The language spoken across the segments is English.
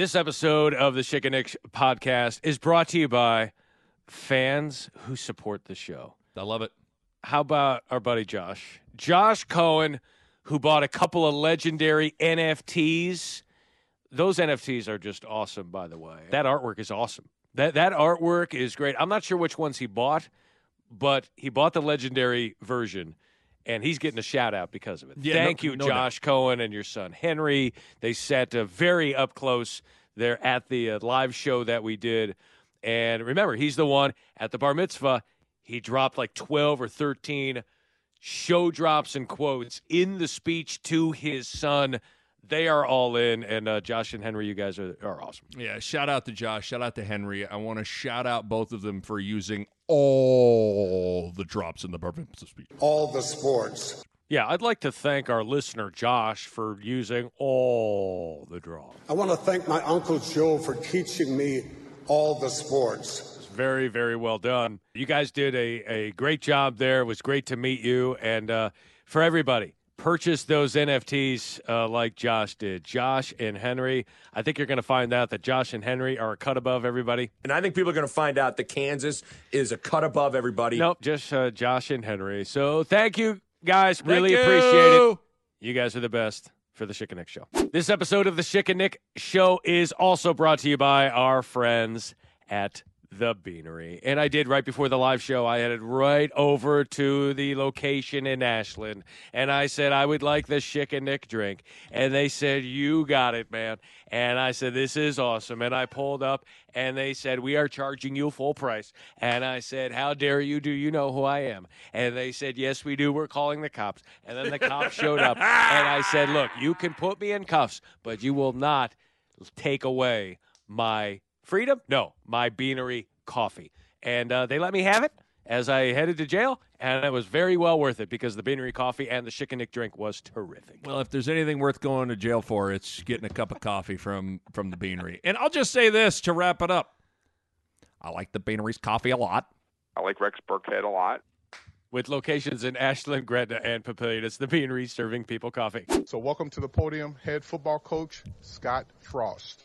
This episode of the Schick and Nick podcast is brought to you by fans who support the show. I love it. How about our buddy Josh? Josh Cohen, who bought a couple of legendary NFTs. Those NFTs are just awesome, by the way. That artwork is awesome. That that artwork is great. I'm not sure which ones he bought, but he bought the legendary version, and he's getting a shout out because of it. Yeah, Thank no- you, no Josh Cohen and your son Henry. They sat uh, very up close there at the uh, live show that we did. And remember, he's the one at the bar mitzvah. He dropped like 12 or 13 show drops and quotes in the speech to his son. They are all in. And uh, Josh and Henry, you guys are, are awesome. Yeah, shout out to Josh. Shout out to Henry. I want to shout out both of them for using all the drops in the Bourbon speech. all the sports. Yeah, I'd like to thank our listener, Josh, for using all the drops. I want to thank my Uncle Joe for teaching me all the sports. It's very, very well done. You guys did a, a great job there. It was great to meet you. And uh, for everybody, purchase those NFTs uh, like Josh did. Josh and Henry. I think you're going to find out that Josh and Henry are a cut above everybody. And I think people are going to find out that Kansas is a cut above everybody. Nope, just uh, Josh and Henry. So thank you guys. Really Thank appreciate it. you. You guys are the best for the Schick and Nick Show. This episode of the Schick and Nick Show is also brought to you by our friends at the Beanery. And I did right before the live show. I headed right over to the location in Ashland, and I said I would like the Schick and Nick drink, and they said you got it, man. And I said this is awesome, and I pulled up, and they said we are charging you full price, and I said how dare you? Do you know who I am? And they said yes, we do. We're calling the cops. And then the cops showed up, and I said, look, you can put me in cuffs, but you will not take away my freedom? No, my beanery coffee. And uh, they let me have it as I headed to jail, and it was very well worth it because the beanery coffee and the Schick and Nick drink was terrific. Well, if there's anything worth going to jail for, it's getting a cup of coffee from from the Beanery. And I'll just say this to wrap it up. I like the Beanery's coffee a lot. I like Rex Burkhead a lot. With locations in Ashland, Gretna, and Papillion, it's the beanery serving people coffee. So, welcome to the podium, head football coach Scott Frost.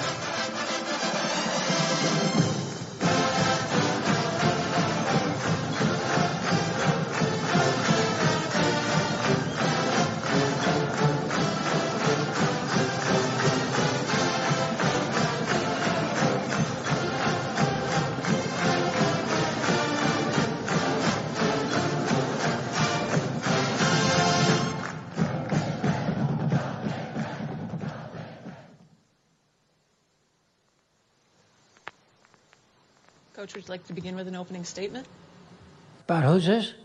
Coach, would you like to begin with an opening statement? About who's this?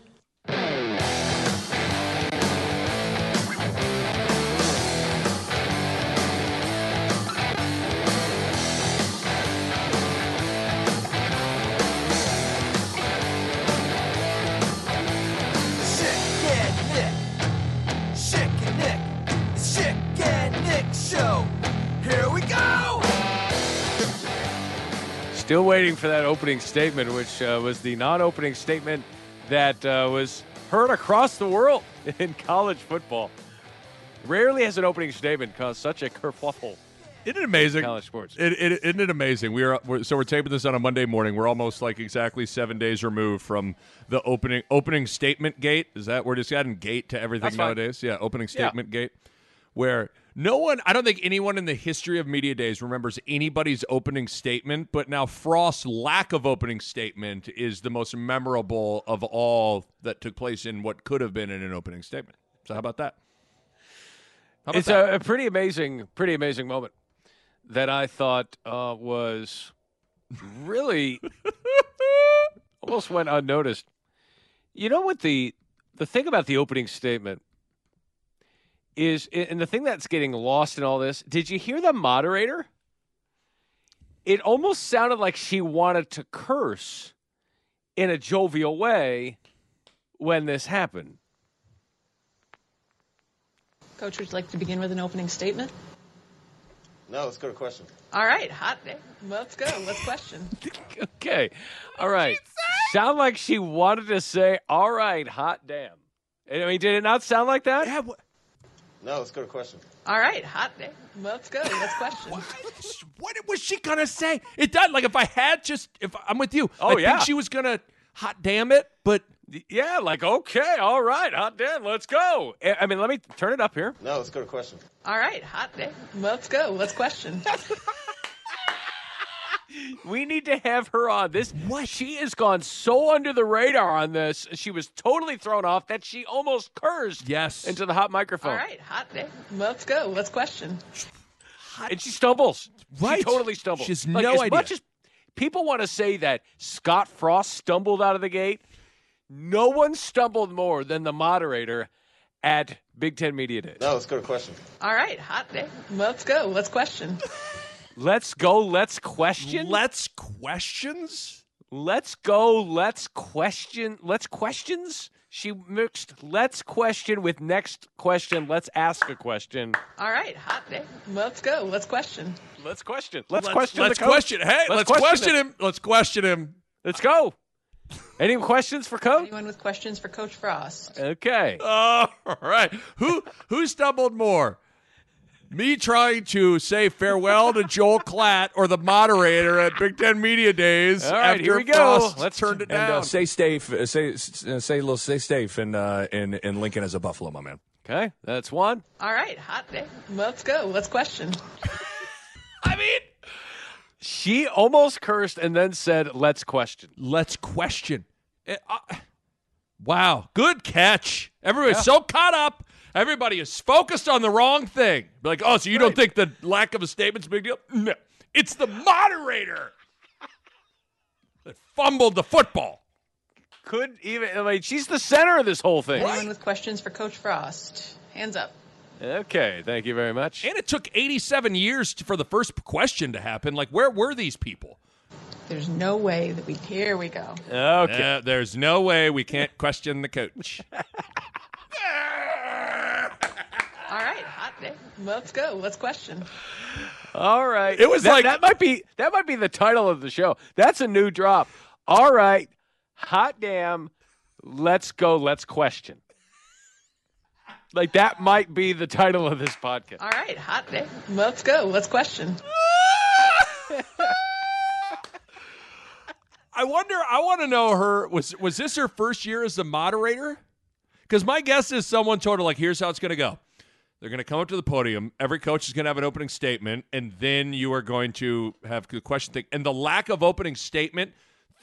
Still waiting for that opening statement, which uh, was the non opening statement that uh, was heard across the world in college football. Rarely has an opening statement caused such a kerfuffle Isn't it amazing? college sports. It, it, isn't it amazing? We are we're, so we're taping this on a Monday morning. We're almost like exactly seven days removed from the opening opening statement gate. Is that we're just adding gate to everything That's fine. nowadays? Yeah, opening Yeah. statement gate. Where no one, I don't think anyone in the history of media days remembers anybody's opening statement, but now Frost's lack of opening statement is the most memorable of all that took place in what could have been in an opening statement. So how about that? How about it's that? a, a pretty amazing, pretty amazing moment that I thought uh, was really almost went unnoticed. You know what the the thing about the opening statement is, and the thing that's getting lost in all this. Did you hear the moderator? It almost sounded like she wanted to curse in a jovial way when this happened. Coach, would you like to begin with an opening statement? No, let's go to questions. All right, hot. day. Let's go. Let's question. Okay. All right. Sound like she wanted to say, "All right, hot damn." I mean, did it not sound like that? Yeah, wh- No, let's go to question. All right, hot day. Let's go. Let's question. What was she gonna say? It does. Like if I had just if I'm with you, Oh, I yeah. think she was gonna hot damn it, but Yeah, like okay, all right, hot damn, let's go. I I mean, let me turn it up here. No, let's go to question. All right, hot day. Let's go. Let's question. We need to have her on this. What? She has gone so under the radar on this. She was totally thrown off that she almost cursed yes, into the hot microphone. All right, hot day. Let's go. Let's question. and she stumbles. Right. She totally stumbles. She has Like, no as idea. much as people want to say that Scott Frost stumbled out of the gate, no one stumbled more than the moderator at Big Ten Media Days. No, let's go to question. All right, hot day. Let's go. Let's question. Let's go. Let's question. let's questions. Let's go. Let's question. Let's questions. She mixed let's question with next question. Let's ask a question. All right, hot day. Let's go. Let's question. Let's question. Let's, Let's, question. let's the coach. question. Hey, let's, question, him. Let's question him. Let's go. Any questions for coach? Anyone with questions for Coach Frost? Okay. All right. Who who stumbled more? Me trying to say farewell to Joel Klatt or the moderator at Big Ten Media Days All right, after here we go. Frost Let's- turned it And down. uh, stay safe. Uh, say uh, say a little stay safe in uh, in in Lincoln as a Buffalo, my man. Okay. That's one. All right, hot day. Let's go. Let's question. I mean, She almost cursed and then said, "Let's question." let's question. Eh, uh, wow, good catch. Everybody's so caught up. Everybody is focused on the wrong thing. Like, oh, so you don't think the lack of a statement's a big deal? No, it's the moderator that fumbled the football. Could even. I mean, she's the center of this whole thing. Anyone with questions for Coach Frost? Hands up. Okay. Thank you very much. And it took 87 years to, for the first question to happen. Like, where were these people? There's no way that we. Here we go. Okay. Uh, there's no way we can't question the coach. All right, hot day. Let's go. Let's question. All right. It was That- like- that might be that might be the title of the show. That's a new drop. All right. Hot damn. Let's go. Let's question. Like that might be the title of this podcast. All right, hot day. Let's go. Let's question. I wonder. I want to know her. Was was this her first year as the moderator? Because my guess is someone told her like, "Here's how it's going to go. They're going to come up to the podium. Every coach is going to have an opening statement, and then you are going to have the question thing." And the lack of opening statement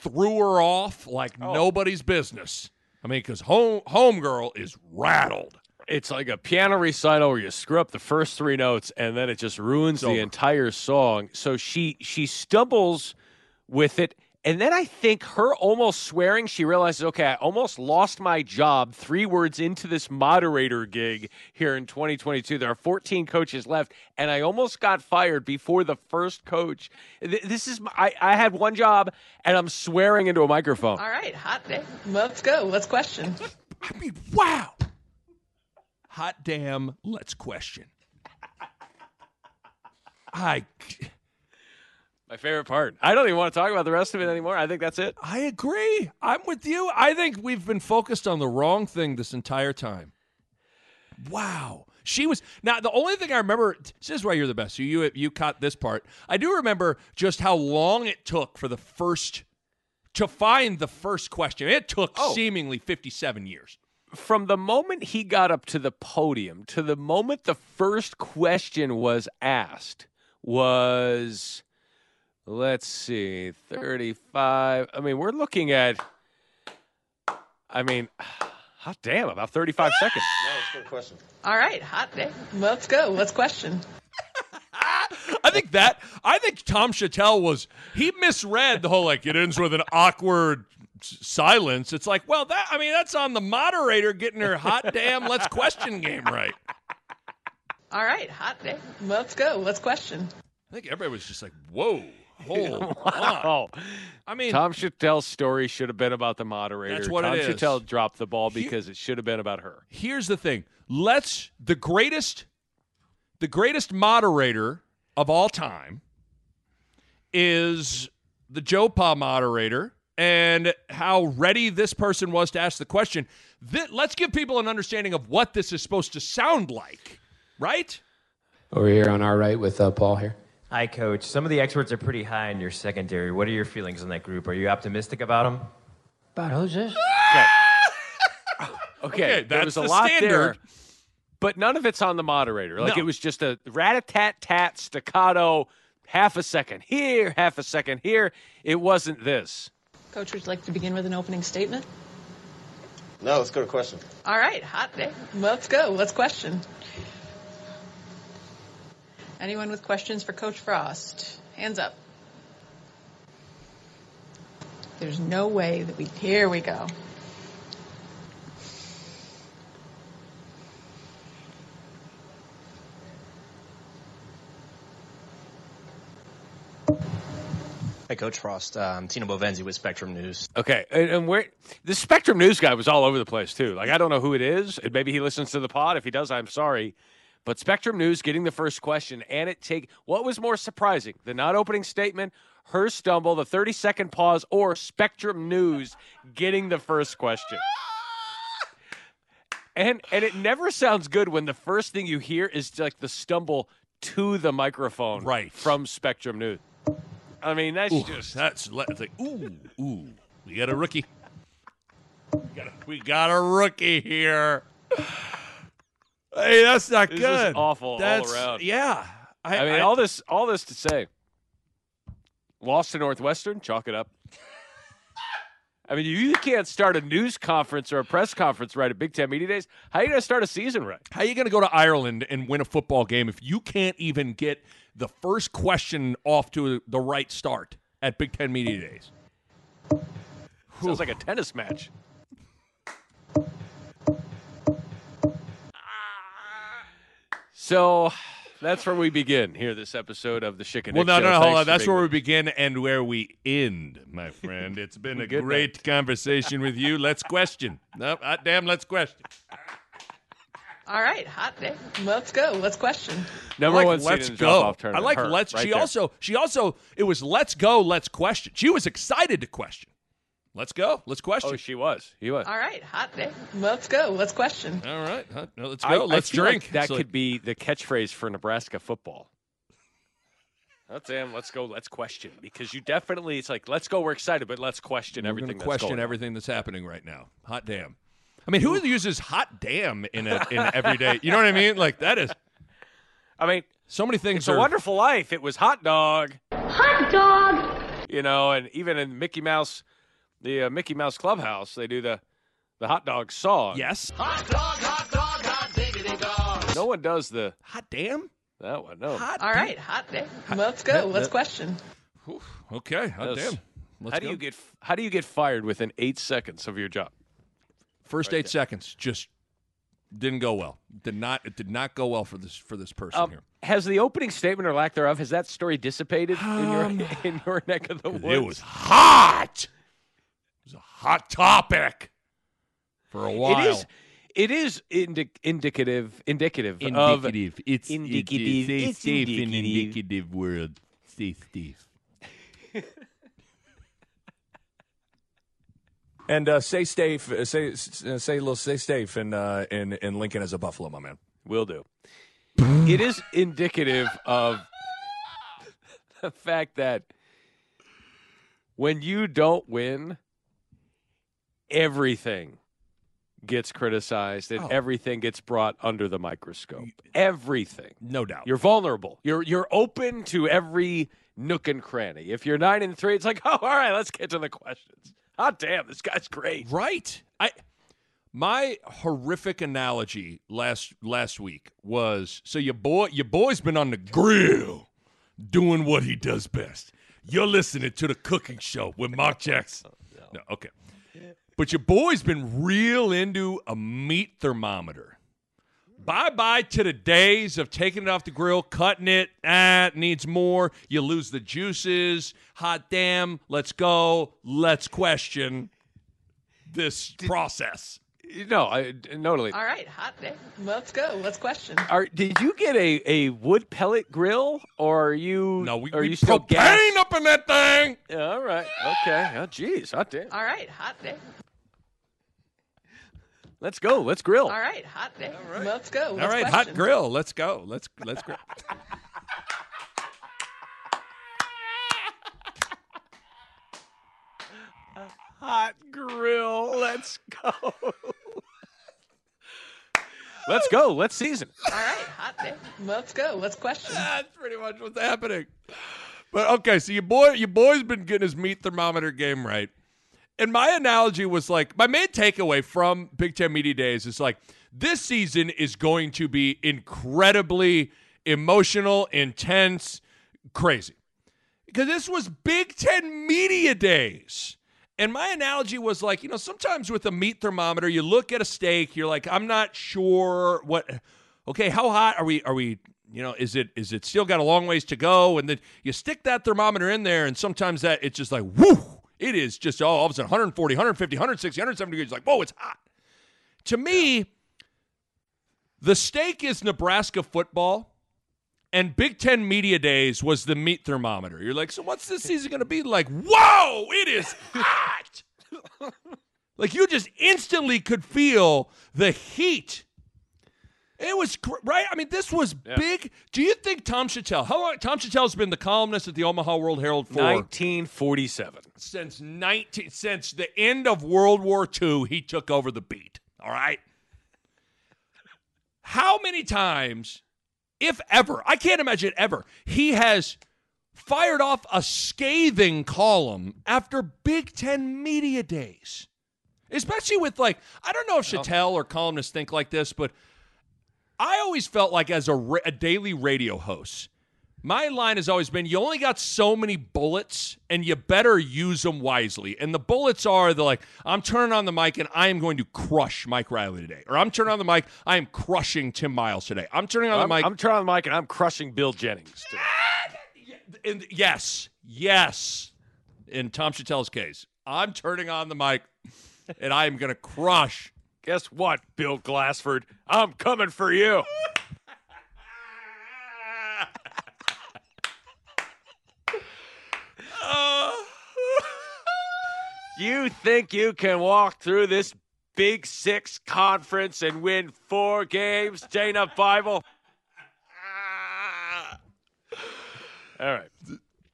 threw her off like oh. nobody's business. I mean, because home homegirl is rattled. It's like a piano recital where you screw up the first three notes and then it just ruins the entire song. So she she stumbles with it. And then I think her almost swearing, she realizes, okay, I almost lost my job three words into this moderator gig here in 2022. There are 14 coaches left, and I almost got fired before the first coach. This is, my, I, I had one job, and I'm swearing into a microphone. All right, hot day. Let's go. Let's question. I mean, wow. Hot damn, let's question. I My favorite part. I don't even want to talk about the rest of it anymore. I think that's it. I agree. I'm with you. I think we've been focused on the wrong thing this entire time. Wow. She was now the only thing I remember. This is why you're the best. So you you caught this part. I do remember just how long it took for the first to find the first question. It took oh. seemingly 57 years. from the moment he got up to the podium to the moment the first question was asked was let's see 35 i mean we're looking at i mean hot damn about 35 seconds No, let's go question. All right, hot day. Let's go. Let's question. I think that I think Tom Shatel was he misread the whole like it ends with an awkward silence. It's like, well, that I mean that's on the moderator getting her hot damn let's question game right. All right, hot day. Let's go. Let's question. I think everybody was just like, whoa, hold on. oh I mean, tom Shatel's story should have been about the moderator That's what tom it is. Shatel dropped the ball because it should have been about her here's the thing. Let's the greatest the greatest moderator of all time is the Joe Pa moderator and how ready this person was to ask the question. Th- let's give people an understanding of what this is supposed to sound like, right? Over here on our right with uh, Paul here. Hi, Coach. Some of the experts are pretty high in your secondary. What are your feelings on that group? Are you optimistic about them? About who's this? Okay. Okay, Okay, there was a the lot standard. there, but none of it's on the moderator. Like No. it was just a rat-a-tat-tat staccato, half a second here, half a second here. It wasn't this. Coach, would you like to begin with an opening statement? No, let's go to question. All right, hot day. Let's go. Let's question. Anyone with questions for Coach Frost? Hands up. There's no way that we. Here we go. Hey, Coach Frost. Um, Tino Bovenzi with Spectrum News. Okay, and, and where the Spectrum News guy was all over the place too. Like I don't know who it is, maybe he listens to the pod. If he does, I'm sorry. But Spectrum News getting the first question, and it take what was more surprising: the not opening statement, her stumble, the 30 second pause, or Spectrum News getting the first question. And and it never sounds good when the first thing you hear is like the stumble to the microphone, Right. from Spectrum News. I mean, that's Ooh, just that's like ooh ooh. We got a rookie. We got a, we got a rookie here. Hey, that's not This is good. awful all That's, around. Yeah. I, mean, all this, all this to say, lost to Northwestern, chalk it up. I mean, you can't start a news conference or a press conference right at Big Ten Media Days. How are you going to start a season right? How are you going to go to Ireland and win a football game if you can't even get the first question off to the right start at Big Ten Media Days? Sounds like a tennis match. So that's where we begin here. This episode of the Chicken. Well, Nick no, no, no, hold on. That's where we begin and where we end, my friend. It's been a Good great conversation with you. Let's question. No, hot damn, let's question. All right, hot day. Let's go. Let's question. Number like one let's go. I like Her, let's. right she there. also she also it was let's go. Let's question. She was excited to question. Let's go. Let's question. Oh, she was. He was. All right, hot day. Let's go. Let's question. All right. Huh, no, let's go. I- I let's feel like drink. that It's like- could be the catchphrase for Nebraska football. That's him. Let's go. Let's question because you definitely. It's like let's go. We're excited, but let's question We're everything. that's question going on. everything that's happening right now. Hot damn. I mean, who uses hot damn in a in everyday? You know what I mean? Like that is. I mean, so many things It's are a Wonderful Life. It was hot dog. Hot dog. You know, and even in Mickey Mouse, the uh, Mickey Mouse Clubhouse, they do the the hot dog song. Yes. Hot dog, hot dog, hot diggity dog. No one does the hot damn. That one. No. Hot All right, hot day. Let's go. Let's question. Okay. Hot That's- damn. Let's how do go. you get how do you get fired within eight seconds of your job? First Right eight seconds just didn't go well. Did not. It did not go well for this for this person Um, here. has the opening statement or lack thereof has that story dissipated in your in your neck of the woods? It was hot. It was a hot topic for a while. It is. It is indi- indicative. Indicative. Of, Indicative. It's indicative. It's, It's safe in indicative. indicative word. Stay Steve. And uh, stay safe. uh, Say uh, say a little. Stay safe in uh, in in Lincoln as a Buffalo, my man. Will do. it is indicative of the fact that when you don't win, everything gets criticized and Oh. everything gets brought under the microscope. Everything. No doubt. You're vulnerable. You're you're open to every nook and cranny. If you're nine and three, it's like, oh, all right, let's get to the questions. Hot damn, this guy's great. Right. I my horrific analogy last last week was so your boy your boy's been on the grill doing what he does best. You're listening to the cooking show with Mark Jackson. Oh, no, okay. But your boy's been real into a meat thermometer. Bye bye to the days of taking it off the grill, cutting it. Ah, it needs more. You lose the juices. Hot damn. Let's go. Let's question this process. No, I totally. All right, hot day. Let's go. Let's question. Are did you get a, a wood pellet grill or are you No, we, are we you still propane gas? up in that thing. Yeah, all right. Okay. Oh jeez, hot damn. All right, hot day. Let's go. Let's grill. All right, hot day. Let's go. All What's right, hot grill. Let's go. Let's let's grill. Hot grill. Let's go. Let's go. Let's season. All right, hot day. Let's go. What's question? That's pretty much what's happening. But okay, so your boy, your boy's been getting his meat thermometer game right. And my analogy was like, my main takeaway from Big Ten Media Days is like, this season is going to be incredibly emotional, intense, crazy. Because this was Big Ten Media Days. And my analogy was like, you know, sometimes with a meat thermometer, you look at a steak, you're like, I'm not sure what okay, how hot are we are we you know, is it is it still got a long ways to go? And then you stick that thermometer in there, and sometimes that it's just like, whoo, it is just oh, all of a sudden 140, 150, 160, 170 degrees. Like, whoa, it's hot. To me, the steak is Nebraska football, and Big Ten Media Days was the meat thermometer. You're like, so what's this season going to be like? Whoa, it is hot. like you just instantly could feel the heat. It was right. I mean, this was big. Do you think Tom Shatel? How long? Tom Shatel's been the columnist at the Omaha World Herald for 1947. since 19 since the end of World War II. He took over the beat. All right. How many times, if ever, I can't imagine ever, he has fired off a scathing column after Big Ten Media Days. Especially with, like, I don't know if Shatel or columnists think like this, but I always felt like as a, ra- a daily radio host, my line has always been you only got so many bullets and you better use them wisely. And the bullets are the like, I'm turning on the mic and I am going to crush Mike Riley today. Or I'm turning on the mic, I am crushing Tim Miles today. I'm turning on I'm, the mic. I'm turning on the mic and I'm crushing Bill Jennings. today. and yes, yes. In Tom Shatel's case, I'm turning on the mic and I am going to crush. Guess what, Bill Glassford? I'm coming for you. you think you can walk through this Big Six conference and win four games, Dana Bible? All right.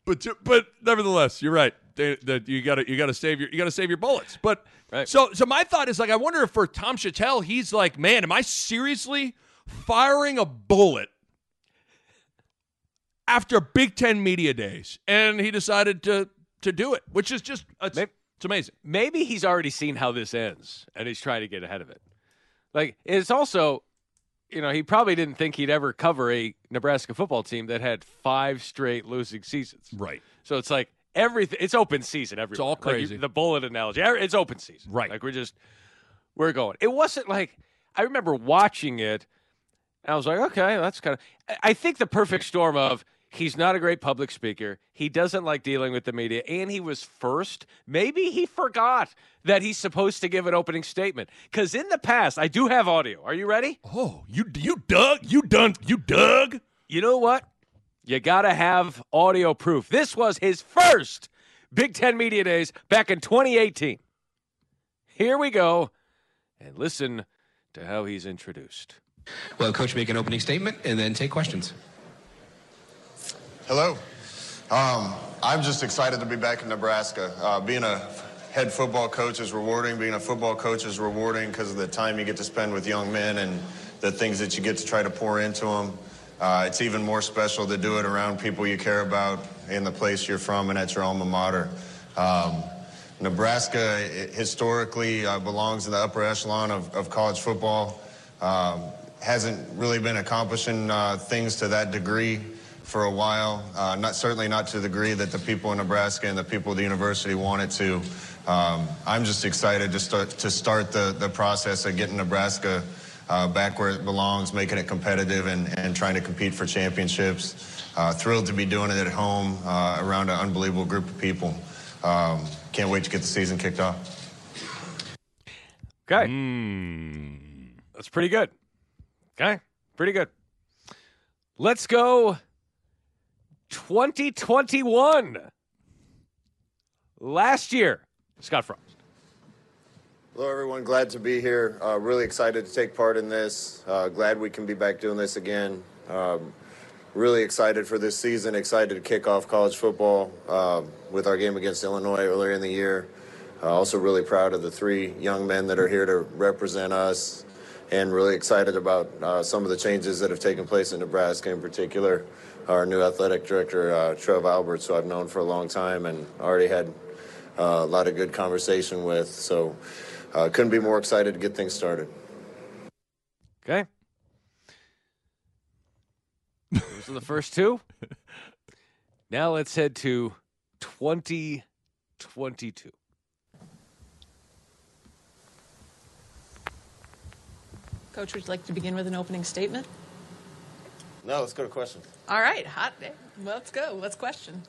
but but nevertheless, you're right. They- That you got to you got to save your you got to save your bullets. But Right. so so my thought is like I wonder if for Tom Shatel he's like, man, am I seriously firing a bullet after Big Ten media days? And he decided to to do it, which is just it's, Maybe- it's amazing. maybe he's already seen how this ends and he's trying to get ahead of it. Like it's also, you know, he probably didn't think he'd ever cover a Nebraska football team that had five straight losing seasons. Right. So it's like everything. It's open season. Everywhere. all Like, crazy. the bullet analogy. Er, it's open season. Right. Like we're just we're going. It wasn't like I remember watching it. And I was like, okay, that's kind of. I- I think the perfect storm of he's not a great public speaker. He doesn't like dealing with the media, and he was first. Maybe he forgot that he's supposed to give an opening statement. Because in the past, I do have audio. Are you ready? Oh, you you dug you done you dug. You know what? You got to have audio proof. This was his first Big Ten Media Days back in 2018. Here we go, and listen to how he's introduced. Well, coach, make an opening statement and then take questions. Hello. Um, I'm just excited to be back in Nebraska. Uh, being a head football coach is rewarding. Being a football coach is rewarding because of the time you get to spend with young men and the things that you get to try to pour into them. Uh, it's even more special to do it around people you care about in the place you're from and at your alma mater. Um, Nebraska historically uh, belongs in the upper echelon of, of college football. Um, hasn't really been accomplishing uh, things to that degree for a while. Uh, not certainly not to the degree that the people in Nebraska and the people of the university want it to. Um, I'm just excited to start to start the, the process of getting Nebraska uh, back where it belongs, making it competitive, and, and trying to compete for championships. Uh, thrilled to be doing it at home uh, around an unbelievable group of people. Um, can't wait to get the season kicked off. Okay. Hmm. That's pretty good. Okay. Pretty good. Let's go 2021. Last year, Scott Frost. Hello, everyone. Glad to be here. Uh, really excited to take part in this. Uh, glad we can be back doing this again. Um, really excited for this season. Excited to kick off college football uh, with our game against Illinois earlier in the year. Uh, also, really proud of the three young men that are here to represent us, and really excited about uh, some of the changes that have taken place in Nebraska, in particular. Our new athletic director, uh, Trev Alberts, who I've known for a long time and already had a lot of good conversation with. So, uh, couldn't be more excited to get things started. Okay. Those are the first two. Now let's head to 2022. Coach, would you like to begin with an opening statement? No, let's go to questions. All right, hot day. Let's go. Let's question.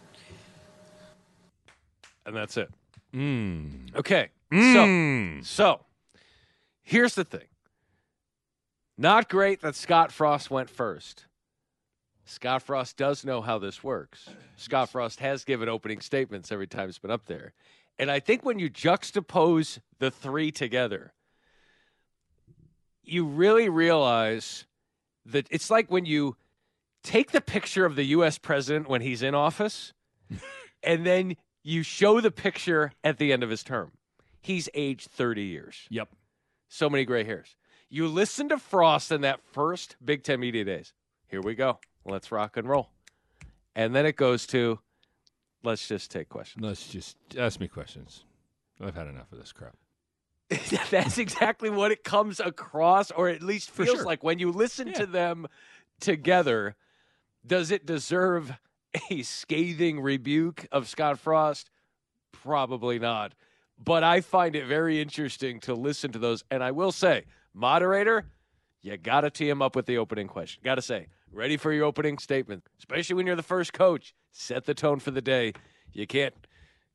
And that's it. Mm. Okay. Mm. So, so here's the thing. Not great that Scott Frost went first. Scott Frost does know how this works. Scott Frost has given opening statements every time he's been up there. And I think when you juxtapose the three together, you really realize that it's like when you take the picture of the US president when he's in office and then you show the picture at the end of his term. He's aged 30 years. Yep. So many gray hairs. You listen to Frost in that first Big Ten Media Days. Here we go. Let's rock and roll. And then it goes to let's just take questions. Let's just ask me questions. I've had enough of this crap. That's exactly what it comes across, or at least feels sure. like when you listen to them together. Does it deserve a scathing rebuke of Scott Frost? Probably not. But I find it very interesting to listen to those. And I will say, moderator, you got to tee him up with the opening question. Got to say, ready for your opening statement, especially when you're the first coach. Set the tone for the day. You can't.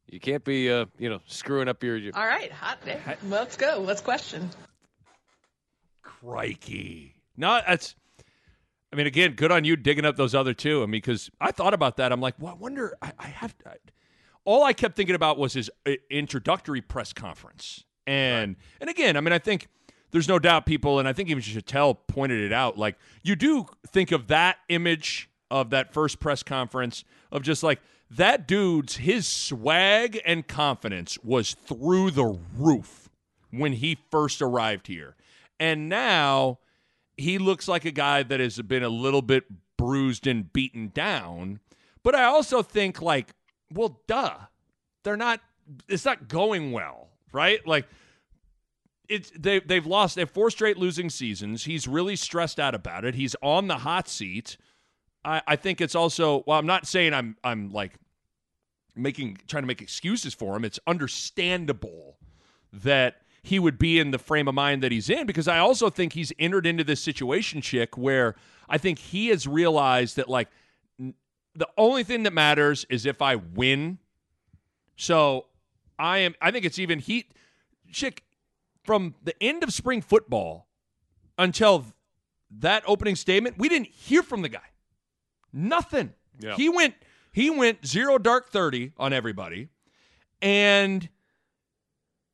You can't be, uh, you know, screwing up your. your All right, hot day. Let's go. Let's question. Crikey. No, that's. I mean, again, good on you digging up those other two. I mean, because I thought about that. I'm like, well, I wonder. I, I have. I, all I kept thinking about was his uh, introductory press conference, and and again, I mean, I think there's no doubt people, and I think even Shatel pointed it out. Like, you do think of that image of that first press conference of just like that dude's his swag and confidence was through the roof when he first arrived here. And now he looks like a guy that has been a little bit bruised and beaten down. But I also think like, well, duh. They're not it's not going well, right? Like it's they they've lost they have four straight losing seasons. He's really stressed out about it. He's on the hot seat. I, I think it's also well, I'm not saying I'm I'm like making trying to make excuses for him. It's understandable that he would be in the frame of mind that he's in because I also think he's entered into this situation Schick where I think he has realized that like the only thing that matters is if I win. So I am I think it's even heat. Schick from the end of spring football until that opening statement, we didn't hear from the guy. Nothing. Yeah. He went he went zero dark 30 on everybody. And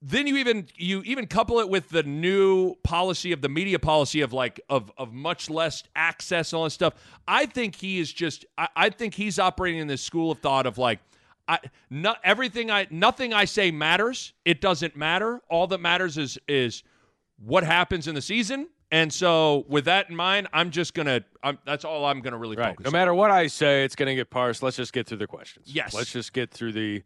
then you even you even couple it with the new policy of the media policy of like of of much less access and all that stuff. I think he is just I, I think he's operating in this school of thought of like I not everything I nothing I say matters. It doesn't matter. All that matters is is what happens in the season. And so, with that in mind, I'm just gonna. I'm, that's all I'm gonna really Right. focus. No on. matter what I say, it's going to get parsed. Let's just get through the questions. Yes. Let's just get through the.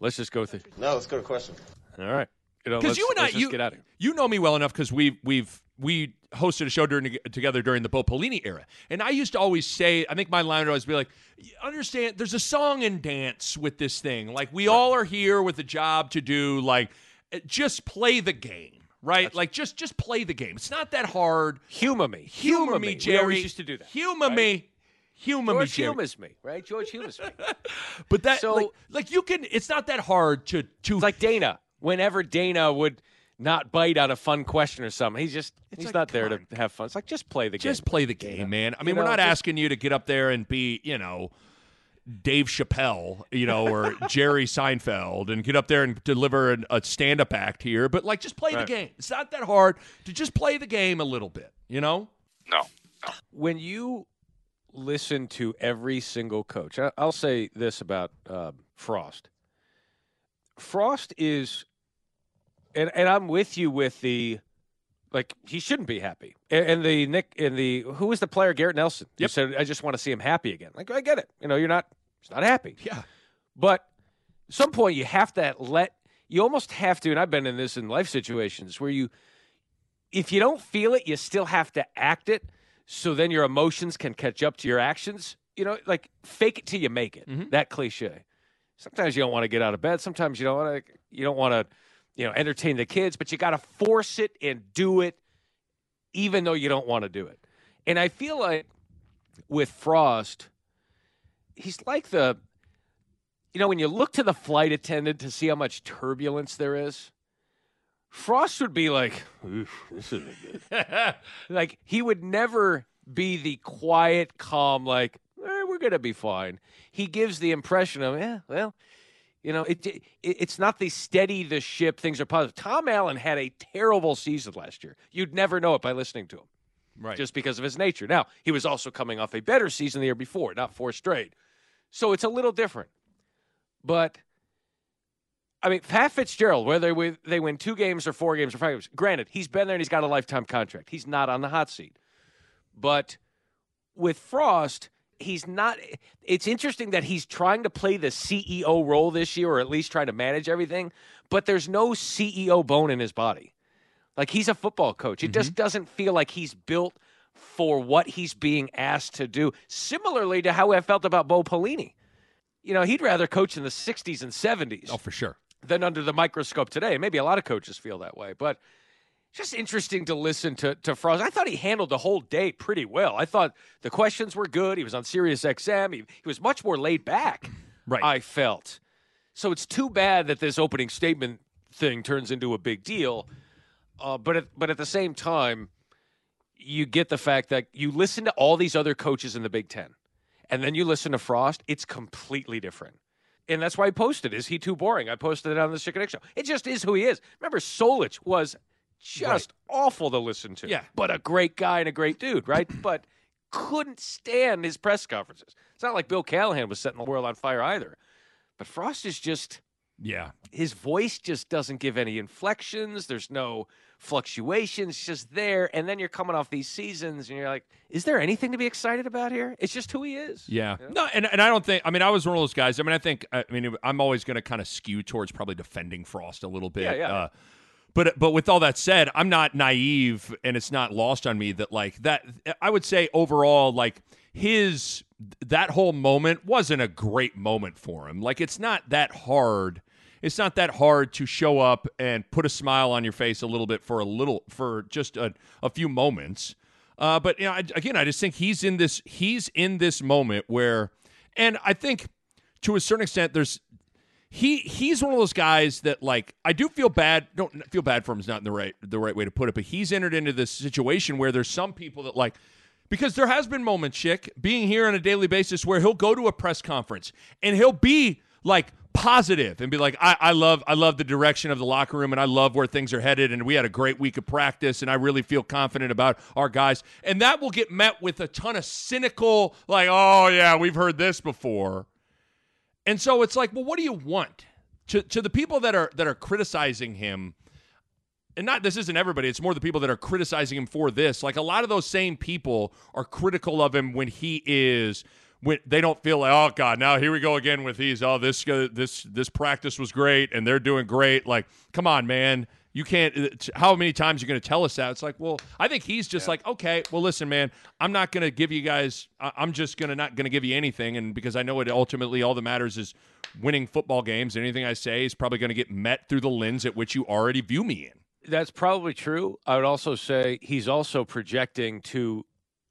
Let's just go through. No, let's go to questions. All right. You know, because you and I, you, get out of here. you know me well enough because we we've we hosted a show during together during the Bo Pelini era, and I used to always say, I think my line would always be like, "You understand? There's a song and dance with this thing. Like we all are here with a job to do. Like eh, just play the game." Right, like just just play the game. It's not that hard. Humor me, humor, Humor me, me. We Jerry. used to do that, Humor right? me, humor me, George Jerry. humors me, right? George humors me. But that So- like, like you can. It's not that hard to to. It's like Dana. Whenever Dana would not bite on a fun question or something, he's just he's like, not there come to have fun. It's like just play the game. just play the game, man. I mean, You we're not just- asking you to get up there and be, you know, Dave Chappelle, you know, or Jerry Seinfeld, and get up there and deliver an, a stand-up act here. But like, just play Right. the game. It's not that hard to just play the game a little bit. You know? No. when you listen to every single coach, I- I'll say this about uh, Frost. Frost is, and and I'm with you with the, like he shouldn't be happy. And, and the Nick and the who is the player Garrett Nelson? You Yep. said I just want to see him happy again. Like I get it. You know, you're not, he's not happy. Yeah. But at some point, you have to let, you almost have to, and I've been in this in life situations where you, if you don't feel it, you still have to act it so then your emotions can catch up to your actions. You know, like fake it till you make it. Mm-hmm. That cliche. Sometimes you don't want to get out of bed. Sometimes you don't want to, you don't want to, you know, entertain the kids, but you got to force it and do it even though you don't want to do it. And I feel like with Frost, he's like the, you know, when you look to the flight attendant to see how much turbulence there is, Frost would be like, this isn't good. like, he would never be the quiet, calm, like, we're going to be fine. He gives the impression of, yeah, well, you know, it, it it's not the steady the ship, things are positive. Tom Allen had a terrible season last year. You'd never know it by listening to him Right. just because of his nature. Now, he was also coming off a better season the year before, not four straight. So it's a little different. But I mean, Pat Fitzgerald, whether they win two games or four games or five games, granted, he's been there and he's got a lifetime contract. He's not on the hot seat. But with Frost, he's not. It's interesting that he's trying to play the CEO role this year, or at least trying to manage everything, but there's no CEO bone in his body. Like he's a football coach. It just mm-hmm. doesn't feel like he's built for what he's being asked to do. Similarly to how I felt about Bo Pelini. You know, he'd rather coach in the 60s and 70s Oh, for sure. than under the microscope today. Maybe a lot of coaches feel that way, but just interesting to listen to to Frost. I thought he handled the whole day pretty well. I thought the questions were good. He was on Sirius XM. He, he was much more laid back. Right. I felt. So it's too bad that this opening statement thing turns into a big deal. Uh, but at, but at the same time, you get the fact that you listen to all these other coaches in the Big Ten, and then you listen to Frost. It's completely different. And that's why I posted. Is he too boring? I posted it on the Schick and Nick Show. It just is who he is. Remember, Solich was just awful to listen to. Yeah. But a great guy and a great dude, right? but couldn't stand his press conferences. It's not like Bill Callahan was setting the world on fire either. But Frost is just Yeah. his voice just doesn't give any inflections. There's no fluctuations. Just there. And then you're coming off these seasons and you're like, is there anything to be excited about here? It's just who he is. Yeah. No, and, and I don't think, I mean, I was one of those guys. I mean, I think, I mean, I'm always going to kind of skew towards probably defending Frost a little bit. Yeah, yeah. Uh, but but with all that said, I'm not naive, and it's not lost on me that like that. I would say overall, like his that whole moment wasn't a great moment for him. Like it's not that hard. It's not that hard to show up and put a smile on your face a little bit for a little for just a, a few moments. Uh, but you know, I, again, I just think he's in this he's in this moment where, and I think to a certain extent, there's he he's one of those guys that like I do feel bad. Don't feel bad for him is not the right the right way to put it, but he's entered into this situation where there's some people that like because there has been moments, Schick, being here on a daily basis where he'll go to a press conference and he'll be like positive and be like, I, I love I love the direction of the locker room and I love where things are headed and we had a great week of practice and I really feel confident about our guys. And that will get met with a ton of cynical, like, oh yeah, we've heard this before. And so it's like, well, what do you want? To to the people that are that are criticizing him, and not this isn't everybody, it's more the people that are criticizing him for this. Like a lot of those same people are critical of him when he is when they don't feel like, oh God, now here we go again with these. Oh, this uh, this this practice was great and they're doing great. Like, come on, man. You can't. Uh, how many times are you going to tell us that? It's like, well, I think he's just like, okay, well, listen, man, I'm not going to give you guys. I'm just going to not going to give you anything, and because I know it ultimately all that matters is winning football games. Anything I say is probably going to get met through the lens at which you already view me in. That's probably true. I would also say he's also projecting to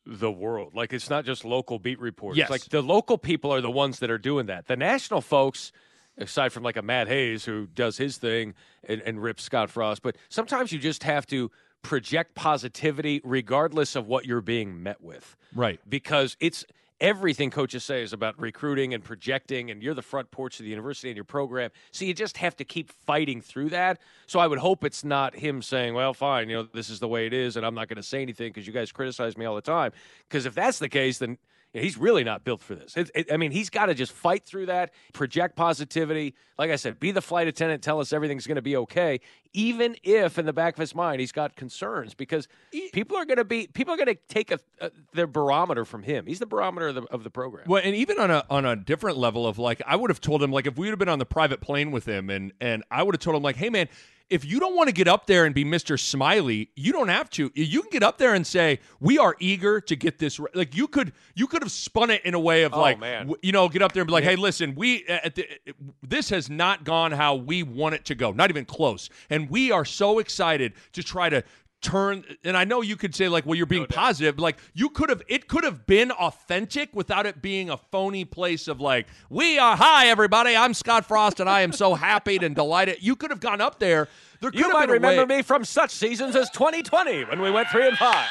the world. Like it's not just local beat reporters. Yes. Like the local people are the ones that are doing that. The national folks, aside from like a Matt Hayes who does his thing and, and rips Scott Frost, but sometimes you just have to project positivity regardless of what you're being met with. Right. Because it's everything coaches say is about recruiting and projecting, and you're the front porch of the university and your program. So you just have to keep fighting through that. So I would hope it's not him saying, well, fine, you know, this is the way it is, and I'm not going to say anything because you guys criticize me all the time. Because if that's the case, then yeah, he's really not built for this. It, it, I mean, he's got to just fight through that, project positivity. Like I said, be the flight attendant, tell us everything's going to be okay, even if in the back of his mind he's got concerns because people are going to be people are going to take a, a, their barometer from him. He's the barometer of the, of the program. Well, and even on a on a different level of like, I would have told him like if we would have been on the private plane with him, and and I would have told him like, hey man, if you don't want to get up there and be Mr. Smiley, you don't have to. You can get up there and say, "We are eager to get this." Re-. Like you could, you could have spun it in a way of Oh, like, man. w- you know, get up there and be like, "Hey, listen, we at the, this has not gone how we want it to go, not even close, and we are so excited to try to." Turn and I know you could say like well you're being positive but, like you could have it could have been authentic without it being a phony place of like we are hi everybody I'm Scott Frost and I am so happy and delighted you could have gone up there there could You have might remember way- me from such seasons as 2020 when we went three and five.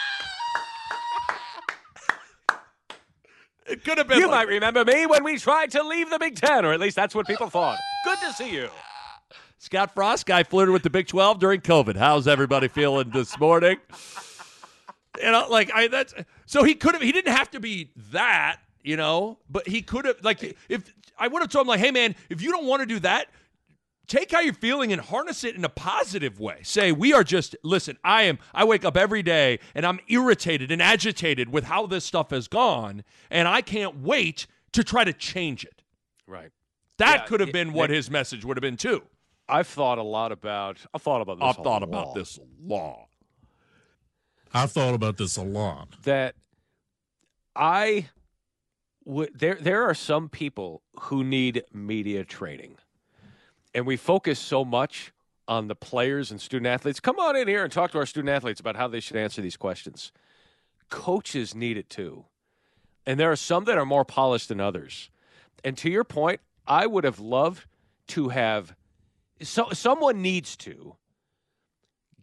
It could have been. You like- might remember me when we tried to leave the Big Ten, or at least that's what people thought. Good to see you. Scott Frost guy flirted with the Big 12 during COVID. How's everybody feeling this morning? You know, like I that's so he could have he didn't have to be that, you know, but he could have like if I would have told him like, "Hey man, if you don't want to do that, take how you're feeling and harness it in a positive way. Say, we are just listen, I am I wake up every day and I'm irritated and agitated with how this stuff has gone, and I can't wait to try to change it. Right. That Yeah, could have it- been what Nick- his message would have been too. I've thought a lot about. I've thought about this. I've thought lot. about this a lot. I've thought about this a lot. that I would there there are some people who need media training. And we focus so much on the players and student athletes. Come on in here and talk to our student athletes about how they should answer these questions. Coaches need it too. And there are some that are more polished than others. And to your point, I would have loved to have so someone needs to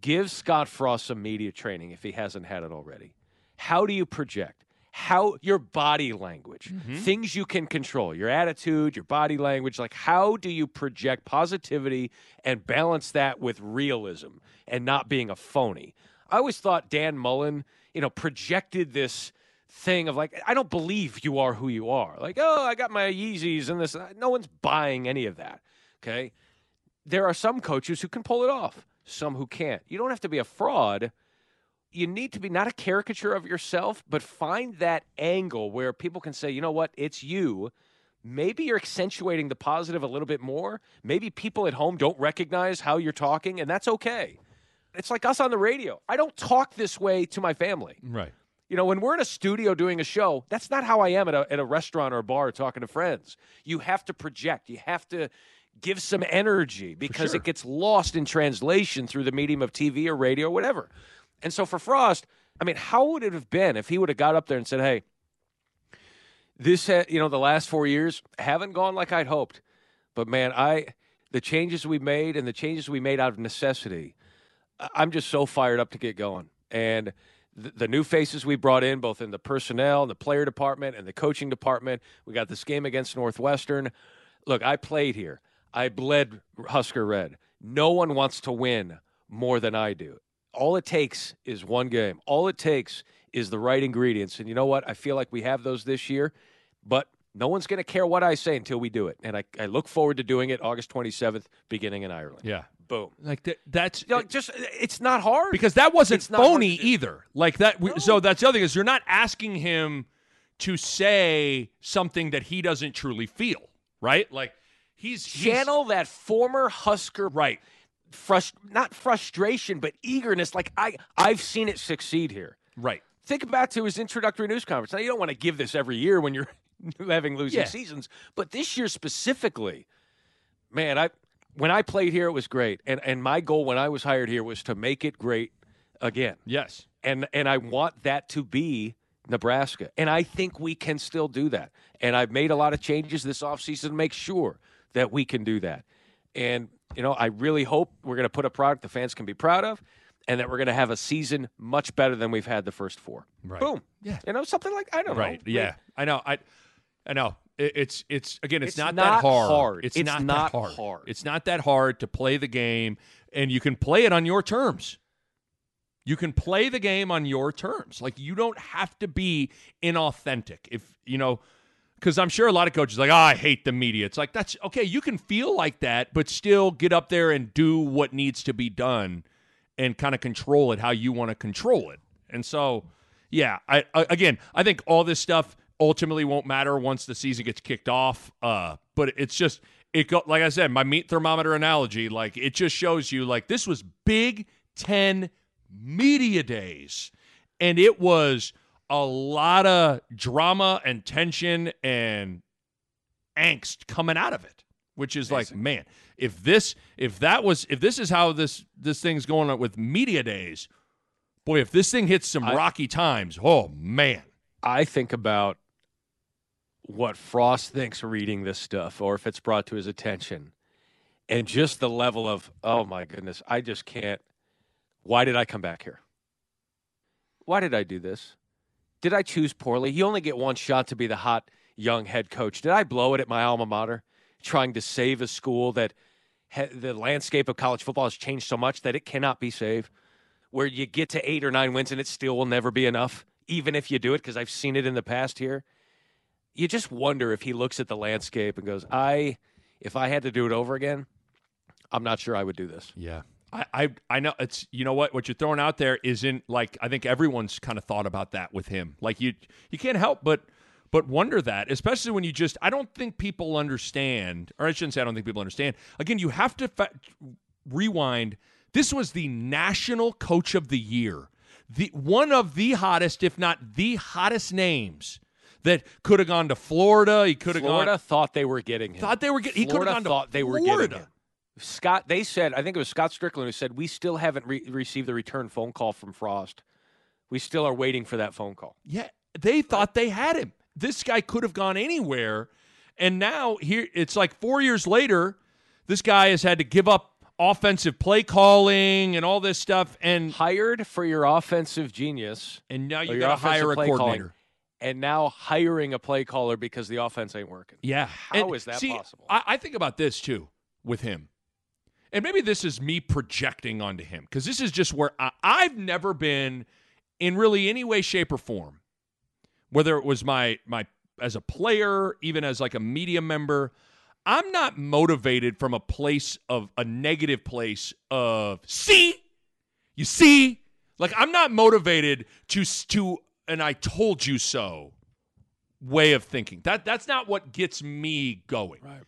give Scott Frost some media training if he hasn't had it already. How do you project? How your body language, mm-hmm. things you can control, your attitude, your body language, like how do you project positivity and balance that with realism and not being a phony? I always thought Dan Mullen, you know, projected this thing of like, I don't believe you are who you are. Like, oh, I got my Yeezys and this. No one's buying any of that. Okay there are some coaches who can pull it off, some who can't. You don't have to be a fraud. You need to be not a caricature of yourself, but find that angle where people can say, you know what, it's you. Maybe you're accentuating the positive a little bit more. Maybe people at home don't recognize how you're talking, and that's okay. It's like us on the radio. I don't talk this way to my family. Right. You know, when we're in a studio doing a show, that's not how I am at a, at a restaurant or a bar talking to friends. You have to project. You have to give some energy because sure. it gets lost in translation through the medium of TV or radio or whatever. And so for Frost, I mean, how would it have been if he would have got up there and said, "Hey, this, ha- you know, the last four years haven't gone like I'd hoped, but man, I the changes we made and the changes we made out of necessity, I'm just so fired up to get going. And the, the new faces we brought in, both in the personnel, and the player department, and the coaching department. We got this game against Northwestern. Look, I played here. I bled Husker Red. No one wants to win more than I do. All it takes is one game. All it takes is the right ingredients. And you know what? I feel like we have those this year, but no one's going to care what I say until we do it. And I, I look forward to doing it August 27th, beginning in Ireland. Yeah. Boom. Like that, that's just it's not hard because that wasn't It's phony either. Like that. We, So that's the other thing is you're not asking him to say something that he doesn't truly feel, right? Like he's, he's channel that former Husker right. frust- not frustration but eagerness like I I've seen it succeed here. Right. Think back to his introductory news conference. Now you don't want to give this every year when you're having losing Yeah. seasons, but this year specifically, man, I when I played here it was great. And and my goal when I was hired here was to make it great again. Yes. And and I want that to be Nebraska. And I think we can still do that. And I've made a lot of changes this offseason to make sure that we can do that. And you know, I really hope we're going to put a product the fans can be proud of. and that we're going to have a season much better than we've had the first four. Right. Boom. Yeah. You know, something like I don't right. know. Yeah. I know. I I know. It- It's it's again. It's, It's not, not that hard. hard. It's, It's not, not that hard. hard. It's not that hard to play the game, and you can play it on your terms. You can play the game on your terms. Like you don't have to be inauthentic. If you know, because I'm sure a lot of coaches like, oh, I hate the media. It's like that's okay. You can feel like that, but still get up there and do what needs to be done, and kind of control it how you want to control it. And so, yeah, I, I again, I think all this stuff ultimately won't matter once the season gets kicked off. Uh, but it's just it go like I said, my meat thermometer analogy, like it just shows you like this was Big Ten media days, and it was a lot of drama and tension and angst coming out of it, which is like, man, if this if that was if this is how this this thing's going on with media days, boy, if this thing hits some I- rocky times, oh man. I think about what Frost thinks reading this stuff or if it's brought to his attention and just the level of, oh my goodness, I just can't. Why did I come back here? Why did I do this? Did I choose poorly? You only get one shot to be the hot young head coach. Did I blow it at my alma mater trying to save a school that ha- the landscape of college football has changed so much that it cannot be saved? Where you get to eight or nine wins and it still will never be enough, even if you do it, because I've seen it in the past here. You just wonder if he looks at the landscape and goes, I, if I had to do it over again, I'm not sure I would do this. Yeah. I, I I know it's you know what what you're throwing out there isn't like I think everyone's kind of thought about that with him. Like you you can't help but but wonder that, especially when you just I don't think people understand, or I shouldn't say I don't think people understand. Again, you have to fa- rewind. This was the national coach of the year, the one of the hottest, if not the hottest names that could have gone to Florida. He could have Florida gone. thought they were getting him. Thought they were getting. he could have Florida gone to thought they were Florida. getting him. Scott, they said, I think it was Scott Stricklin who said, we still haven't re- received the return phone call from Frost. We still are waiting for that phone call. Yeah, they thought they had him. This guy could have gone anywhere, and now here it's like four years later. This guy has had to give up offensive play calling and all this stuff, and hired for your offensive genius, and now you got to hire a play calling, coordinator. and now hiring a play caller because the offense ain't working. Yeah, How And is that see, possible? I, I think about this too with him, and maybe this is me projecting onto him because this is just where I, I've never been in really any way, shape, or form. Whether it was my my as a player, even as like a media member, I'm not motivated from a place of a negative place of see, you see, like I'm not motivated to to and I told you so way of thinking. That that's not what gets me going. Right.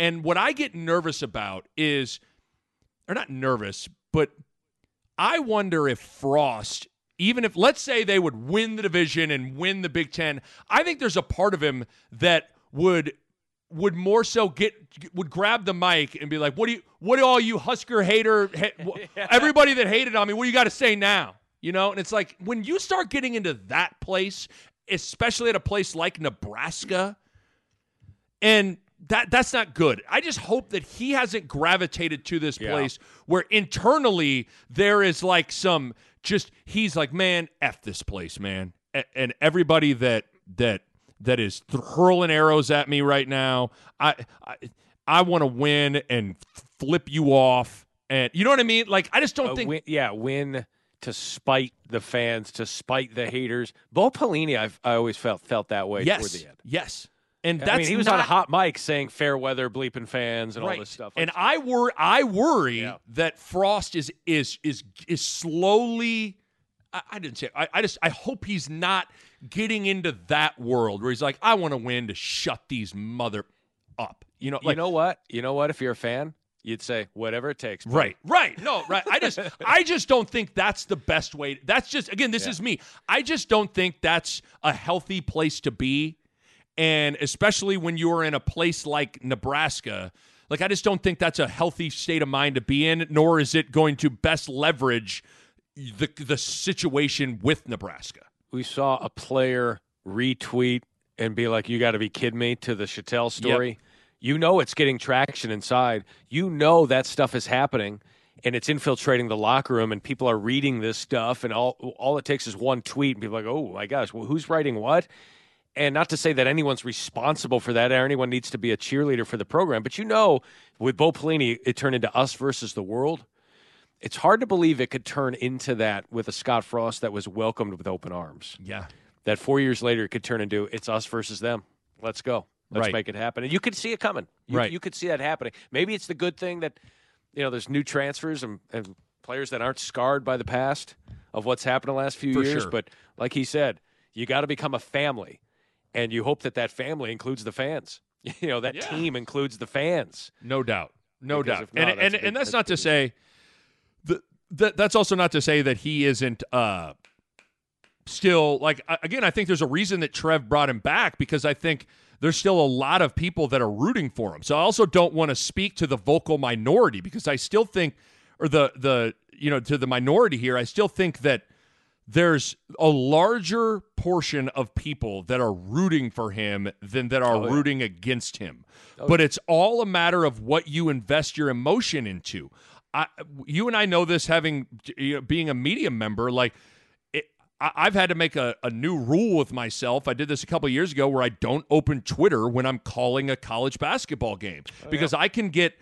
And what I get nervous about is or not nervous, but I wonder if Frost even if let's say they would win the division and win the Big 10, I think there's a part of him that would would more so get would grab the mic and be like, "What do you what do all you Husker hater ha- everybody that hated on me, what do you got to say now?" You know? And it's like when you start getting into that place, especially at a place like Nebraska, and that that's not good. I just hope that he hasn't gravitated to this Yeah. place where internally there is like some just he's like, man, f this place, man, A- and everybody that that that is hurling arrows at me right now. I I, I want to win and flip you off, and you know what I mean. Like I just don't A think. win, yeah, win to spite the fans, to spite the haters. Bo Pelini, I've, I always felt felt that way toward yes, the end. yes, and I mean, he was not, on a hot mic saying fair weather, bleeping fans, and all this stuff. And I worry, I worry that Frost is is is is slowly. I, I didn't say. I, I just. I hope he's not getting into that world where he's like, I want to win to shut these mother up. You know, you know what? You know what? If you're a fan, you'd say whatever it takes. bro." Right, right. No, right. I just I just don't think that's the best way. That's just again, this Yeah. is me. I just don't think that's a healthy place to be. And especially when you're in a place like Nebraska, like I just don't think that's a healthy state of mind to be in, nor is it going to best leverage the the situation with Nebraska. We saw a player retweet and be like, "You got to be kidding me!" to the Shatel story. You know it's getting traction inside. You know that stuff is happening, and it's infiltrating the locker room, and people are reading this stuff, and all all it takes is one tweet, and people are like, oh my gosh, well, who's writing what? And not to say that anyone's responsible for that or anyone needs to be a cheerleader for the program, but you know, with Bo Pelini, it turned into us versus the world. It's hard to believe it could turn into that with a Scott Frost that was welcomed with open arms. Yeah. That four years later it could turn into it's us versus them. Let's go. Let's Right. make it happen. And you could see it coming. You, Right. You could see that happening. Maybe it's the good thing that, you know, there's new transfers and, and players that aren't scarred by the past of what's happened the last few For years. sure. But like he said, you got to become a family. And you hope that that family includes the fans. You know, that Yeah. team includes the fans. No doubt. No Because doubt. not, and that's and, big- and that's that's not to say that, that that's also not to say that he isn't uh still like again I think there's a reason that Trev brought him back because I think there's still a lot of people that are rooting for him. So I also don't want to speak to the vocal minority because I still think or the the you know to the minority here I still think that there's a larger portion of people that are rooting for him than that are Oh, yeah. rooting against him. Oh, but it's all a matter of what you invest your emotion into. I, you and I know this having you know, being a media member. Like, it, I, I've had to make a, a new rule with myself. I did this a couple years ago where I don't open Twitter when I'm calling a college basketball game oh, because I can get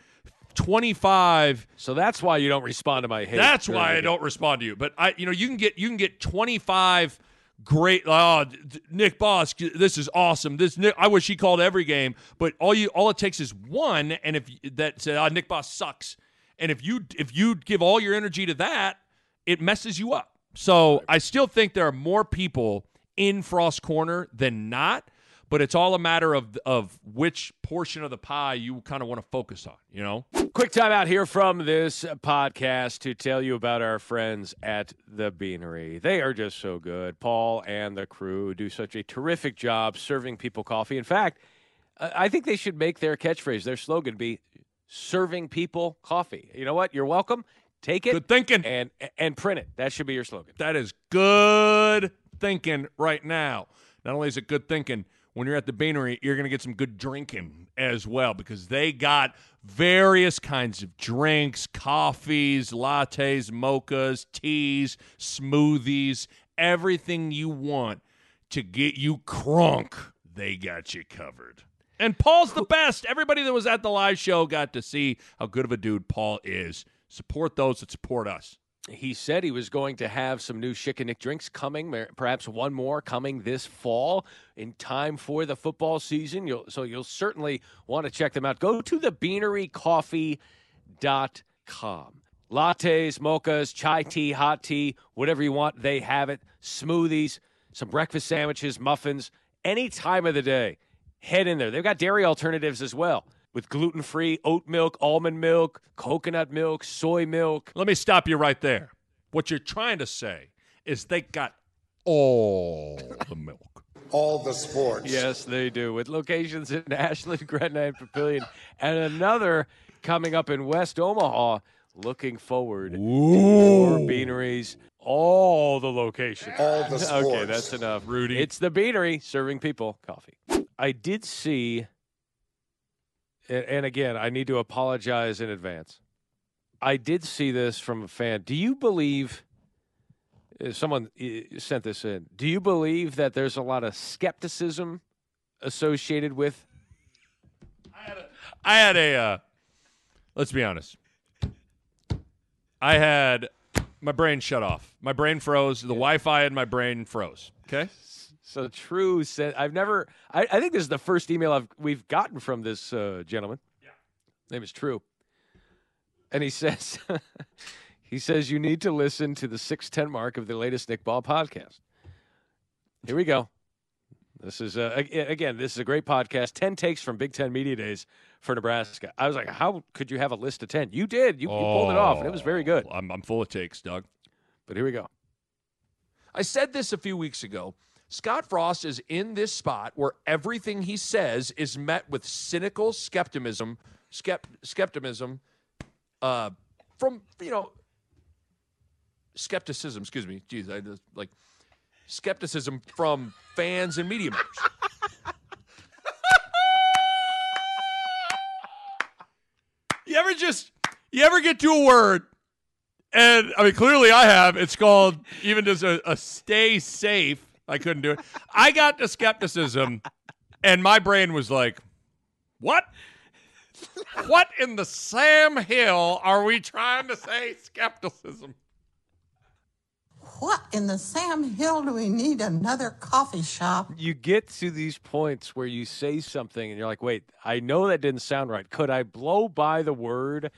25 So that's why you don't respond to my hate. that's why I don't respond to you. But I, you know, you can get you can get twenty five great. Oh, Nick Boss, this is awesome. This Nick, I wish he called every game. But all you all it takes is one, and if that said, oh, ah, Nick Boss sucks, and if you if you give all your energy to that, it messes you up. So I still think there are more people in Frost Corner than not. But it's all a matter of of which portion of the pie you kind of want to focus on. You know. Quick time out here from this podcast to tell you about our friends at the Beanery. They are just so good. Paul and the crew do such a terrific job serving people coffee. In fact, I think they should make their catchphrase, their slogan be serving people coffee. You know what? You're welcome. Take it. Good thinking. And and print it. That should be your slogan. That is good thinking right now. Not only is it good thinking, when you're at the beanery, you're going to get some good drinking as well because they got various kinds of drinks, coffees, lattes, mochas, teas, smoothies, everything you want to get you crunk. They got you covered. And Paul's the best. Everybody that was at the live show got to see how good of a dude Paul is. Support those that support us. He said he was going to have some new and drinks coming, perhaps one more coming this fall in time for the football season. You'll, so you'll certainly want to check them out. Go to thebeanerycoffee.com. Lattes, mochas, chai tea, hot tea, whatever you want, they have it. Smoothies, some breakfast sandwiches, muffins, any time of the day. Head in there. They've got dairy alternatives as well with gluten free oat milk, almond milk, coconut milk, soy milk. Let me stop you right there. What you're trying to say is they got all the milk. All the sports. Yes, they do. With locations in Ashland, Gretna, and Papillion, and another coming up in West Omaha. Looking forward to more beaneries. All the locations. All the sports. Okay, that's enough. Rudy. It's the beanery serving people coffee. I did see, and, again, I need to apologize in advance. I did see this from a fan. Do you believe? uh, Someone uh, sent this in. Do you believe that there's a lot of skepticism associated with? I had a, uh, let's be honest. I had my brain shut off. My brain froze. The Wi Fi in my brain froze. Okay. So true. Said I've never. I, I think this is the first email I've we've gotten from this uh, gentleman. Yeah. Name is True. And he says, he says you need to listen to the six ten mark of the latest Nick Ball podcast. Here we go. This is uh, again. This is a great podcast. Ten takes from Big Ten Media Days for Nebraska. I was like, how could you have a list of ten? You did. You, you pulled it off, and it was very good. I'm, I'm full of takes, Doug. But here we go. I said this a few weeks ago. Scott Frost is in this spot where everything he says is met with cynical skepticism, skept, skepticism, uh, from you know, skepticism. Excuse me, jeez, I just like skepticism from fans and media members. you ever just, you ever get to a word And I mean, clearly I have. It's called even just a, a stay safe. I couldn't do it. I got to skepticism, and my brain was like, "What? What in the Sam Hill are we trying to say? Skepticism." What in the Sam Hill do we need another coffee shop? You get to these points where you say something and you're like, wait, I know that didn't sound right. Could I blow by the word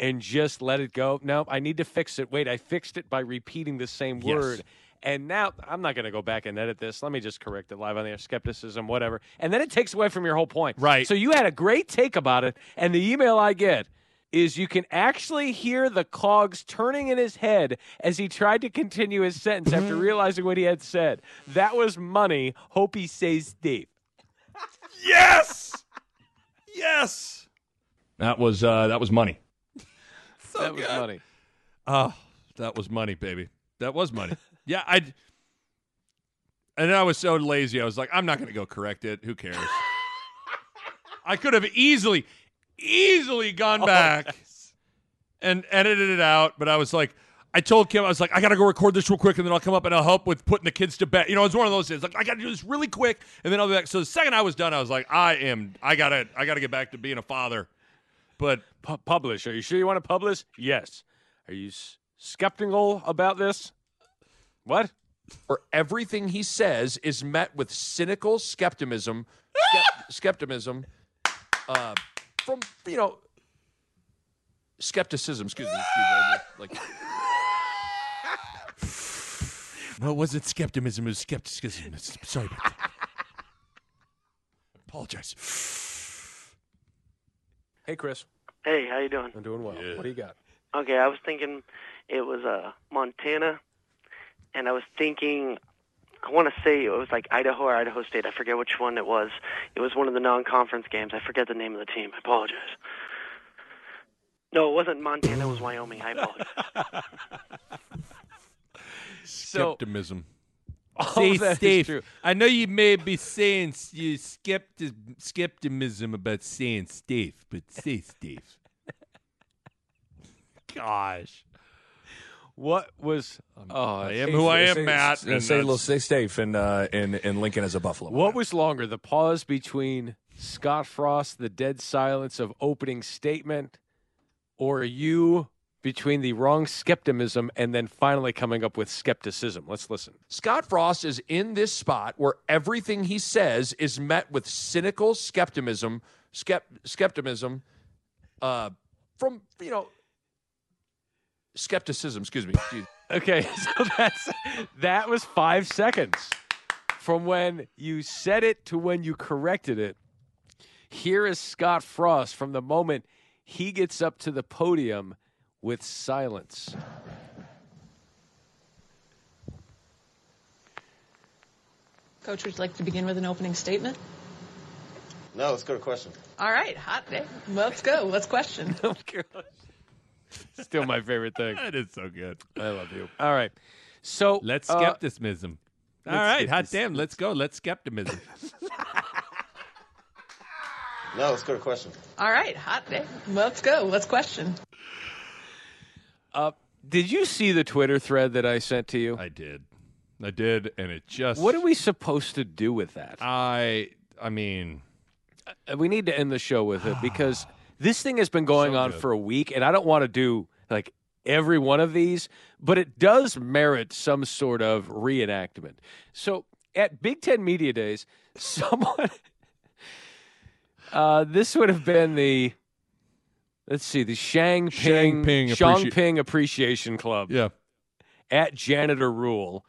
and just let it go? No, I need to fix it. Wait, I fixed it by repeating the same Yes. word. And now I'm not going to go back and edit this. Let me just correct it live on the air. Skepticism, whatever. And then it takes away from your whole point. Right. So you had a great take about it. And the email I get is you can actually hear the cogs turning in his head as he tried to continue his sentence after realizing what he had said. That was money. Hope he says Steve. Yes, yes. That was uh, that was money. so that was money. Oh, that was money, baby. That was money. Yeah, I. And then I was so lazy. I was like, I'm not going to go correct it. Who cares? I could have easily, easily gone oh, back and edited it out, but I was like, I told Kim, I was like, I got to go record this real quick, and then I'll come up and I'll help with putting the kids to bed. You know, it's one of those things. Like, I got to do this really quick, and then I'll be back. So the second I was done, I was like, I am, I gotta, I gotta get back to being a father. But Pu- publish. Are you sure you want to publish? Yes. Are you s- skeptical about this? What? for everything he says is met with cynical skepticism, skep- skepticism, uh, from you know, skepticism. Excuse me. Excuse me like, no, it wasn't skepticism. It was skepticism. Sorry about that. Apologize. Hey, Chris. Hey, how you doing? I'm doing well. What do you got? Okay, I was thinking it was uh Montana, and I was thinking I want to say it was like Idaho or Idaho State. I forget which one it was. It was one of the non-conference games. I forget the name of the team. I apologize. No, it wasn't Montana. It was Wyoming. I apologize. Skepticism. All oh, Say, that is Steve, true. I know you may be saying you skepti- skepticism about saying Steve, but say Steve. Gosh. What was? Oh, I am who I am, Matt. Say, and say, that's- little, say safe in, uh, in, in Lincoln as a Buffalo. What was longer, the pause between Scott Frost, the dead silence of opening statement, or you between the wrong skepticism and then finally coming up with skepticism? Let's listen. Scott Frost is in this spot where everything he says is met with cynical skepticism, skept, skepticism, uh, from you know, skepticism. Excuse me. Okay, so that's that was five seconds from when you said it to when you corrected it. Here is Scott Frost from the moment he gets up to the podium with silence. Coach, would you like to begin with an opening statement? No, let's go to question. All right, hot day. Let's go. Let's question. Oh, Still my favorite thing. that is so good. I love you. All right. So Let's uh, skepticism. All let's right, get hot damn, let's go. Let's skepticism. No, let's go to questions. All right, hot day. Let's go. Let's question. Uh, did you see the Twitter thread that I sent to you? I did. I did, and it just. What are we supposed to do with that? I. I mean, Uh, we need to end the show with it because this thing has been going So on good. for a week, and I don't want to do like every one of these, but it does merit some sort of reenactment. So at Big Ten Media Days, someone. Uh, this would have been the. Let's see, the Shang Ping, Shangping Shang Appreci- Ping Appreciation Club yeah. at Janitor Rule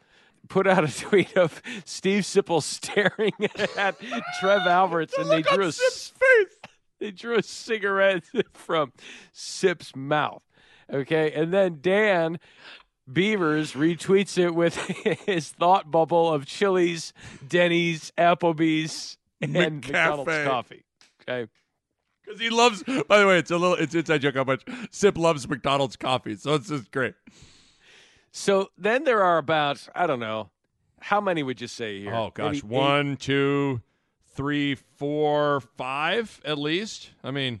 put out a tweet of Steve Sipple staring at Trev Alberts, and they drew a s- they drew a cigarette from Sip's mouth. Okay, and then Dan Beavers retweets it with his thought bubble of Chili's, Denny's, Applebee's, and McDonald's coffee. Okay. Because he loves. By the way, it's a little. It's inside joke how much Sip loves McDonald's coffee. So it's just great. So then there are about I don't know how many would you say here? Oh gosh, Maybe eight? one, two, three, four, five at least. I mean,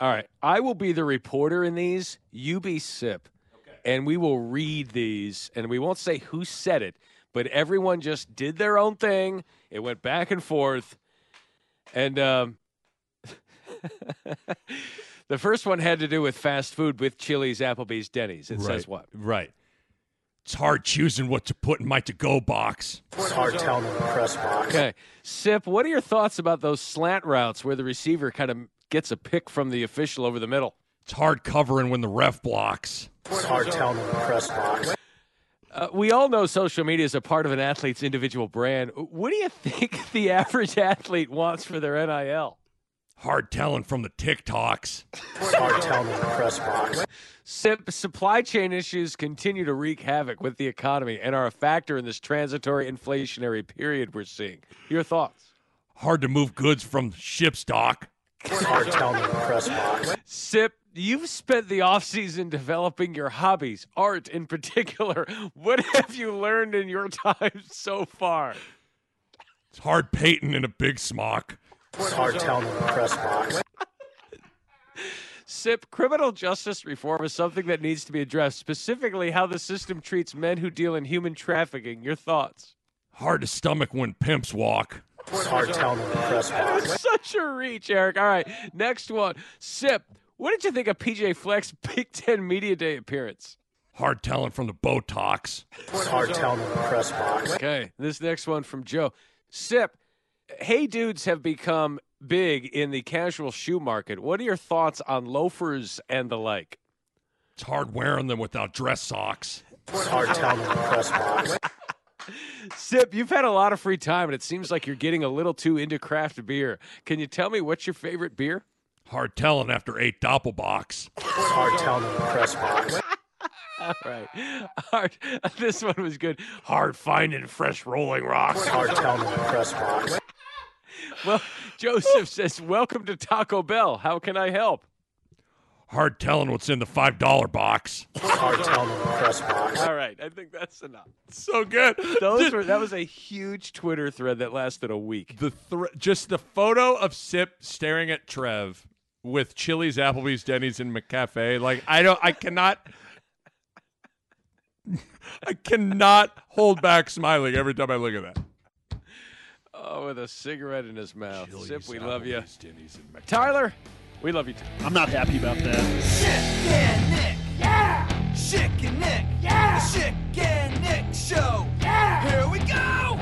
All right, I will be the reporter in these. You be Sip, and we will read these, and we won't say who said it, but everyone just did their own thing. It went back and forth, and um, the first one had to do with fast food with Chili's, Applebee's, Denny's. It right. says what? Right. It's hard choosing what to put in my to-go box. It's hard telling in the press box. Okay, Sip. What are your thoughts about those slant routes where the receiver kind of gets a pick from the official over the middle? It's hard covering when the ref blocks. It's hard telling in the press box. Uh, we all know social media is a part of an athlete's individual brand. What do you think the average athlete wants for their NIL? Hard telling from the TikToks. It's hard telling in the press box. Sip, supply chain issues continue to wreak havoc with the economy and are a factor in this transitory inflationary period we're seeing. Your thoughts? Hard to move goods from ship stock. Hard telling in the press box. Sip, you've spent the offseason developing your hobbies, art in particular. What have you learned in your time so far? It's hard painting in a big smock. It's hard telling in the press box. Sip, criminal justice reform is something that needs to be addressed, specifically how the system treats men who deal in human trafficking. Your thoughts? Hard to stomach when pimps walk. It's hard telling in the press box. Such a reach, Eric. All right, next one. Sip, what did you think of PJ Fleck's Big Ten Media Day appearance? Hard telling from the Botox. It's hard telling in the press box. Okay, this next one from Joe. Sip, hey dudes have become big in the casual shoe market. What are your thoughts on loafers and the like? It's hard wearing them without dress socks. It's hard telling in the press box. Sip, you've had a lot of free time and it seems like you're getting a little too into craft beer. Can you tell me what's your favorite beer? Hard telling after eight Doppelbocks. It's hard telling in the press box. All right. Hard. This one was good. Hard finding fresh rolling rocks. Hard telling in the press box. Well, Joseph says, Welcome to Taco Bell. How can I help? Hard telling what's in the five dollar box. Hard telling in the press box. All right, I think that's enough. So good. Those were that was a huge Twitter thread that lasted a week. The thr just the photo of Sip staring at Trev with Chili's, Applebee's, Denny's, and McCafe. Like I don't, I cannot, I cannot hold back smiling every time I look at that. Oh, with a cigarette in his mouth. Chili's, Sip, we love you. Applebee's, Denny's, and McCafe. Tyler, we love you too. I'm not happy about that. Schick and Nick, yeah! Schick and Nick, yeah! The Schick and Nick Show, yeah! Here we go!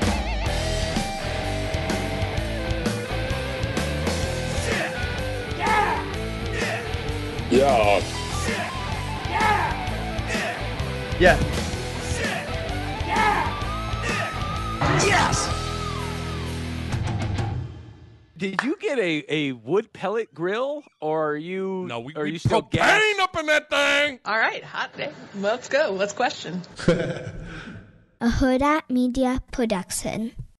Schick, yeah! Nick, Yeah. Schick, yeah! Nick, Yeah. Yeah! Yes! Did you get a, a wood pellet grill, or are you? No, we, are we you still propane gas? up in that thing. All right, hot day. Let's go. Let's question. A Hurrdat Media Production.